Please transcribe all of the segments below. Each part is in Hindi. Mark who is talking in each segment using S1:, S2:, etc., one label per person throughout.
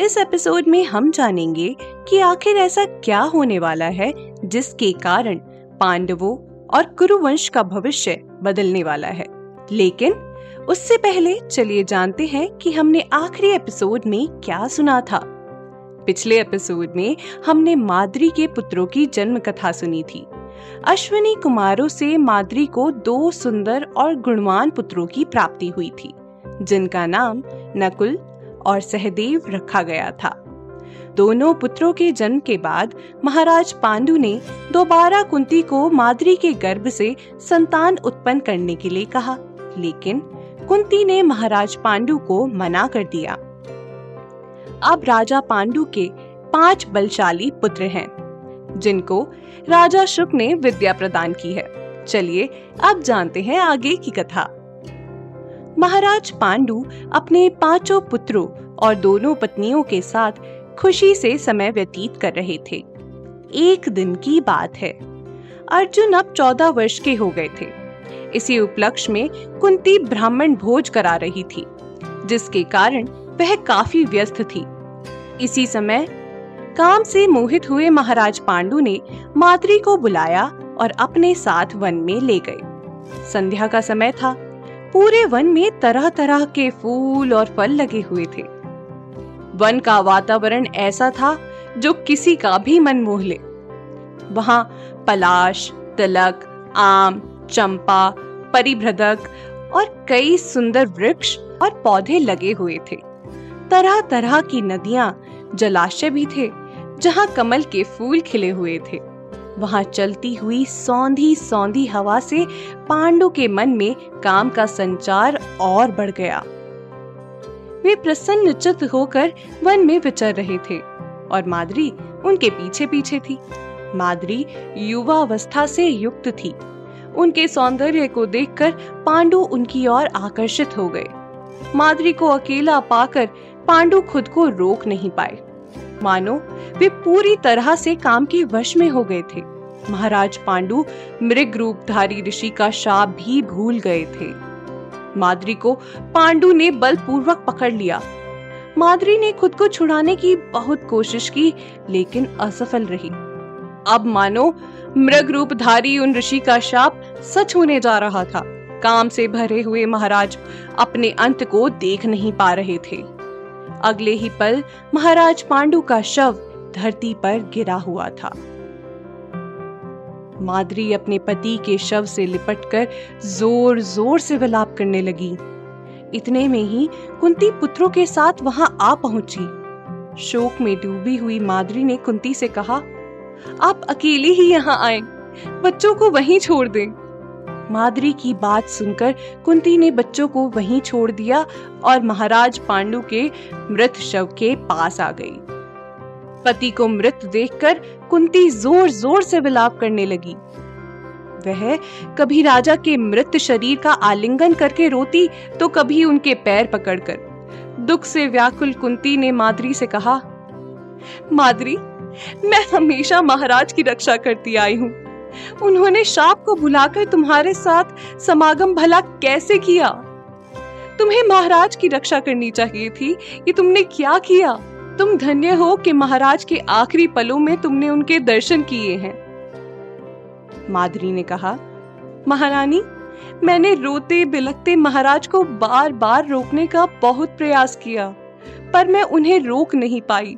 S1: इस एपिसोड में हम जानेंगे कि आखिर ऐसा क्या होने वाला है, जिसके कारण पांडवों और कुरुवंश का भविष्य बदलने वाला है। लेकिन उससे पहले चलिए जानते हैं कि हमने आखिरी एपिसोड में क्या सुना था। पिछले एपिसोड में हमने माद्री के पुत्रों की जन्म कथा सुनी थी। अश्विनी कुमारों से माद्री को दो सुंदर और गुणवान पुत्रों की प्राप्ति हुई थी, जिनका नाम नकुल और सहदेव रखा गया था। दोनों पुत्रों के जन्म के बाद महाराज पांडु ने दोबारा कुंती को माद्री के गर्भ से संतान उत्पन्न करने के लिए कहा, लेकिन कुंती ने महाराज पांडु को मना कर दिया। अब राजा पांडु के पाँच बलशाली पुत्र हैं, जिनको राजा शुक ने विद्या प्रदान की है। चलिए अब जानते हैं आगे की कथा। महाराज पांडु अपने पाँचों पुत्रों और दोनों पत्नियों के साथ खुशी से समय व्यतीत कर रहे थे। एक दिन की बात है। अर्जुन अब चौदह वर्ष के हो गए थे। इसी उपलक्ष्य में कुंती ब्राह्मण भोज करा रही थी, जिसके कारण वह काफ़ी व्यस्त थी। इसी समय काम से मोहित हुए महाराज पांडु ने माद्री को बुलाया और अपने साथ वन में ले गए। संध्या का समय था। पूरे वन में तरह तरह के फूल और फल लगे हुए थे। वन का वातावरण ऐसा था जो किसी का भी मन मोह ले। वहाँ पलाश, तिलक, आम, चंपा, परिभ्रदक और कई सुंदर वृक्ष और पौधे लगे हुए थे। तरह तरह की नदियाँ, जलाशय भी थे, जहाँ कमल के फूल खिले हुए थे। वहाँ चलती हुई सौंधी सौंधी हवा से पांडु के मन में काम का संचार और बढ़ गया। वे प्रसन्न चित्त होकर वन में विचर रहे थे और माद्री उनके पीछे पीछे थी। माद्री युवा अवस्था से युक्त थी। उनके सौंदर्य को देखकर पांडु उनकी ओर आकर्षित हो गए। माद्री को अकेला पाकर पांडु खुद को रोक नहीं पाए। मानो, वे पूरी तरह से काम के वश में हो गए थे। महाराज पांडु मृग रूपधारी ऋषि का शाप भी भूल गए थे। माद्री को पांडु ने बलपूर्वक पकड़ लिया। माद्री ने खुद को छुड़ाने की बहुत कोशिश की, लेकिन असफल रही। अब मानो, मृग रूपधारी उन ऋषि का शाप सच होने जा रहा था। काम से भरे हुए महाराज अपने अंत को देख नहीं पा रहे थे। अगले ही पल महाराज पांडु का शव धरती पर गिरा हुआ था। माद्री अपने पति के शव से लिपटकर ज़ोर ज़ोर से विलाप करने लगी। इतने में ही कुंती पुत्रों के साथ वहाँ आ पहुँची। शोक में डूबी हुई माद्री ने कुंती से कहा, आप अकेले ही यहाँ आए, बच्चों को वहीं छोड़ दें। माद्री की बात सुनकर कुंती ने बच्चों को वहीं छोड़ दिया और महाराज पांडु के मृत शव के पास आ गई। पति को मृत देखकर कुंती ज़ोर ज़ोर से विलाप करने लगी। वह कभी राजा के मृत शरीर का आलिंगन करके रोती तो कभी उनके पैर पकड़कर। दुख से व्याकुल कुंती ने माद्री से कहा, माद्री, मैं हमेशा महाराज की रक्षा करती आई हूँ। उन्होंने शाप को भुलाकर तुम्हारे साथ समागम भला कैसे किया? तुम्हें महाराज की रक्षा करनी चाहिए थी। ये तुमने क्या किया? तुम धन्य हो कि महाराज के आखिरी पलों में तुमने उनके दर्शन किए हैं। माधुरी ने कहा, महारानी, मैंने रोते बिलकते महाराज को बार बार रोकने का बहुत प्रयास किया, पर मैं उन्हें रोक नहीं पाई।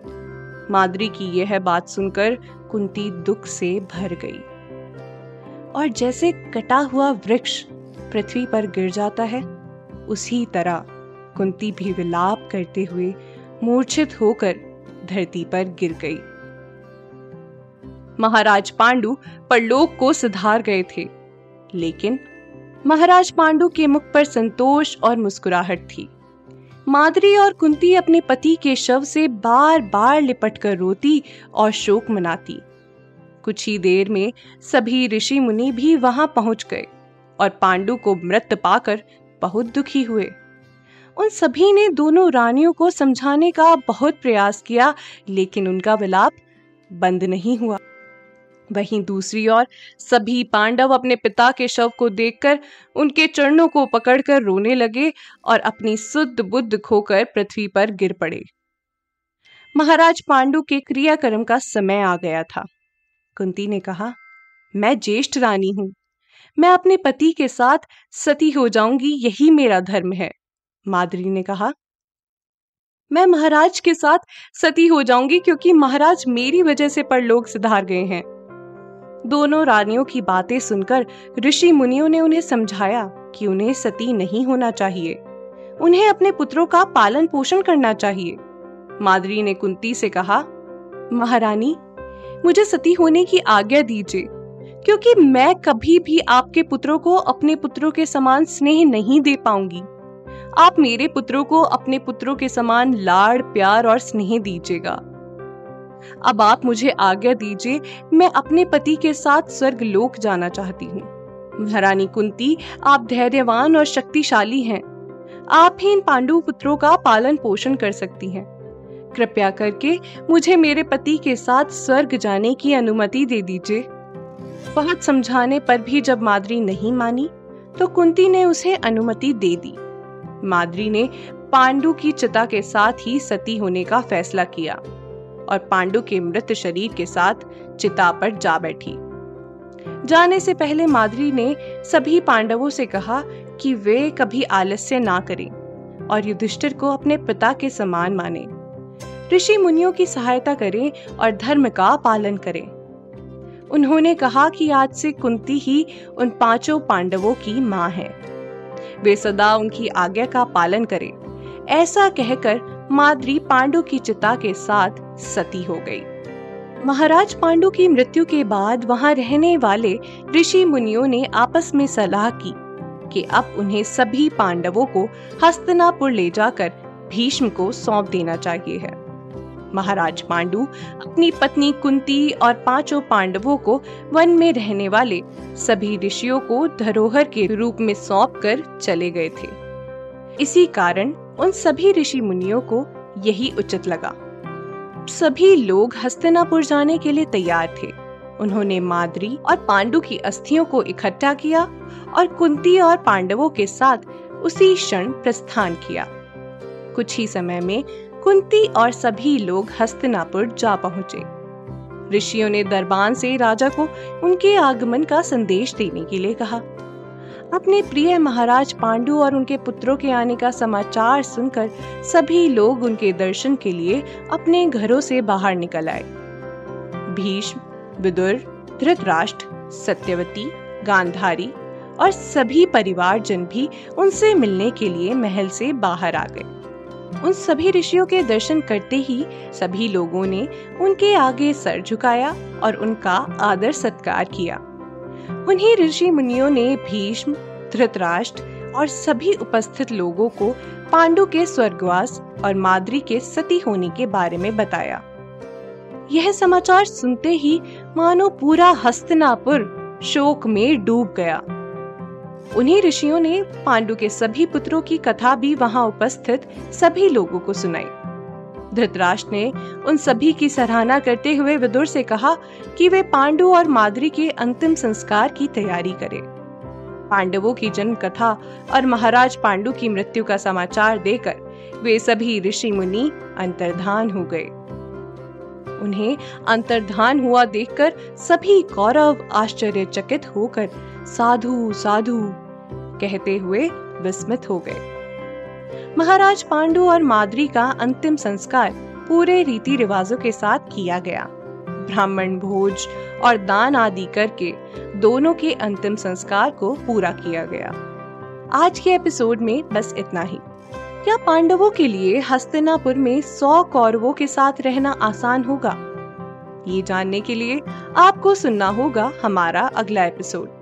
S1: माद्री की यह बात सुनकर कुंती दुख से भर गई। और जैसे कटा हुआ वृक्ष पृथ्वी पर गिर जाता है, उसी तरह कुंती भी विलाप करते हुए मूर्छित होकर धरती पर गिर गई। महाराज पांडु परलोक को सुधार गए थे, लेकिन महाराज पांडु के मुख पर संतोष और मुस्कुराहट थी। मादरी और कुंती अपने पति के शव से बार बार लिपट कर रोती और शोक मनाती। कुछ ही देर में सभी ऋषि मुनि भी वहाँ पहुँच गए और पांडु को मृत पाकर बहुत दुखी हुए। उन सभी ने दोनों रानियों को समझाने का बहुत प्रयास किया, लेकिन उनका विलाप बंद नहीं हुआ। वहीं दूसरी ओर सभी पांडव अपने पिता के शव को देखकर उनके चरणों को पकड़कर रोने लगे और अपनी शुद्ध बुद्ध खोकर पृथ्वी पर गिर पड़े। महाराज पांडु के क्रियाक्रम का समय आ गया था। कुंती ने कहा, मैं ज्येष्ठ रानी हूँ। मैं अपने पति के साथ सती हो जाऊँगी, यही मेरा धर्म है। माधुरी ने कहा, मैं महाराज के साथ सती हो जाऊँगी क्योंकि महाराज मेरी वजह से परलोक सुधार गए हैं। दोनों रानियों की बातें सुनकर ऋषि मुनियों ने उन्हें समझाया कि उन्हें सती नहीं होना चाहिए। उन्हें अपने पुत्रों का पालन पोषण करना चाहिए। माधुरी ने कुंती से कहा, महारानी मुझे सती होने की आज्ञा दीजिए, क्योंकि मैं कभी भी आपके पुत्रों को अपने पुत्रों के समान स्नेह नहीं दे पाऊँगी। आप मेरे पुत्रों को अपने पुत्रों के समान लाड़, प्यार और स्नेह दीजिएगा। अब आप मुझे आज्ञा दीजिए, मैं अपने पति के साथ स्वर्ग लोक जाना चाहती हूँ। महारानी कुंती, आप धैर्यवान और शक्तिशाली हैं। आप ही इन पांडु पुत्रों का पालन पोषण कर सकती हैं। कृपया करके मुझे मेरे पति के साथ स्वर्ग जाने की अनुमति दे दीजिए। बहुत समझाने पर भी जब माद्री नहीं मानी तो कुंती ने उसे अनुमति दे दी। माद्री ने पांडु की चिता के साथ ही सती होने का फैसला किया और पांडु के मृत शरीर के साथ चिता पर जा बैठी। जाने से पहले माद्री ने सभी पांडवों से कहा कि वे कभी आलस्य ना करें और युधिष्ठिर को अपने पिता के समान माने। ऋषि मुनियों की सहायता करें और धर्म का पालन करें। उन्होंने कहा कि आज से कुंती ही उन पाँचों पांडवों की माँ है। वे सदा उनकी आज्ञा का पालन करें। ऐसा कहकर माद्री पांडु की चिता के साथ सती हो गई। महाराज पांडु की मृत्यु के बाद वहाँ रहने वाले ऋषि मुनियों ने आपस में सलाह की कि अब उन्हें सभी पांडवों को हस्तनापुर ले जाकर भीष्म को सौंप देना चाहिए है। महाराज पांडु अपनी पत्नी कुंती और पाँचों पांडवों को वन में रहने वाले सभी ऋषियों को धरोहर के रूप में सौंप कर चले गए थे। इसी कारण उन सभी ऋषि मुनियों को यही उचित लगा। सभी लोग हस्तिनापुर जाने के लिए तैयार थे। उन्होंने माद्री और पांडु की अस्थियों को इकट्ठा किया और कुंती और पांडवों के साथ उसी क्षण प्रस्थान किया। कुछ ही समय में कुंती और सभी लोग हस्तिनापुर जा पहुँचे। ऋषियों ने दरबान से राजा को उनके आगमन का संदेश देने के लिए कहा। अपने प्रिय महाराज पांडु और उनके पुत्रों के आने का समाचार सुनकर सभी लोग उनके दर्शन के लिए अपने घरों से बाहर निकल आए। भीष्म, विदुर, धृतराष्ट्र, सत्यवती, गांधारी और सभी परिवारजन भी उनसे मिलने के लिए महल से बाहर आ गए। उन सभी ऋषियों के दर्शन करते ही सभी लोगों ने उनके आगे सर झुकाया और उनका आदर सत्कार किया। उन्हीं ऋषि मुनियों ने भीष्म, धृतराष्ट्र और सभी उपस्थित लोगों को पांडु के स्वर्गवास और माद्री के सती होने के बारे में बताया। यह समाचार सुनते ही मानो पूरा हस्तनापुर शोक में डूब गया। उन्हीं ऋषियों ने पांडु के सभी पुत्रों की कथा भी वहाँ उपस्थित सभी लोगों को सुनाई धृतराष्ट्र ने उन सभी की सराहना करते हुए विदुर से कहा कि वे पांडु और माद्री के अंतिम संस्कार की तैयारी करें। पांडवों की जन्म कथा और महाराज पांडु की मृत्यु का समाचार देकर वे सभी ऋषि मुनि अंतर्धान हो गए उन्हें अंतर्धान हुआ देखकर सभी कौरव आश्चर्यचकित होकर साधु साधु, कहते हुए विस्मित हो गए। महाराज पांडु और माद्री का अंतिम संस्कार पूरे रीति रिवाजों के साथ किया गया। ब्राह्मण भोज और दान आदि करके दोनों के अंतिम संस्कार को पूरा किया गया। आज के एपिसोड में बस इतना ही। क्या पांडवों के लिए हस्तिनापुर में सौ कौरवों के साथ रहना आसान होगा? ये जानने के लिए आपको सुनना होगा हमारा अगला एपिसोड।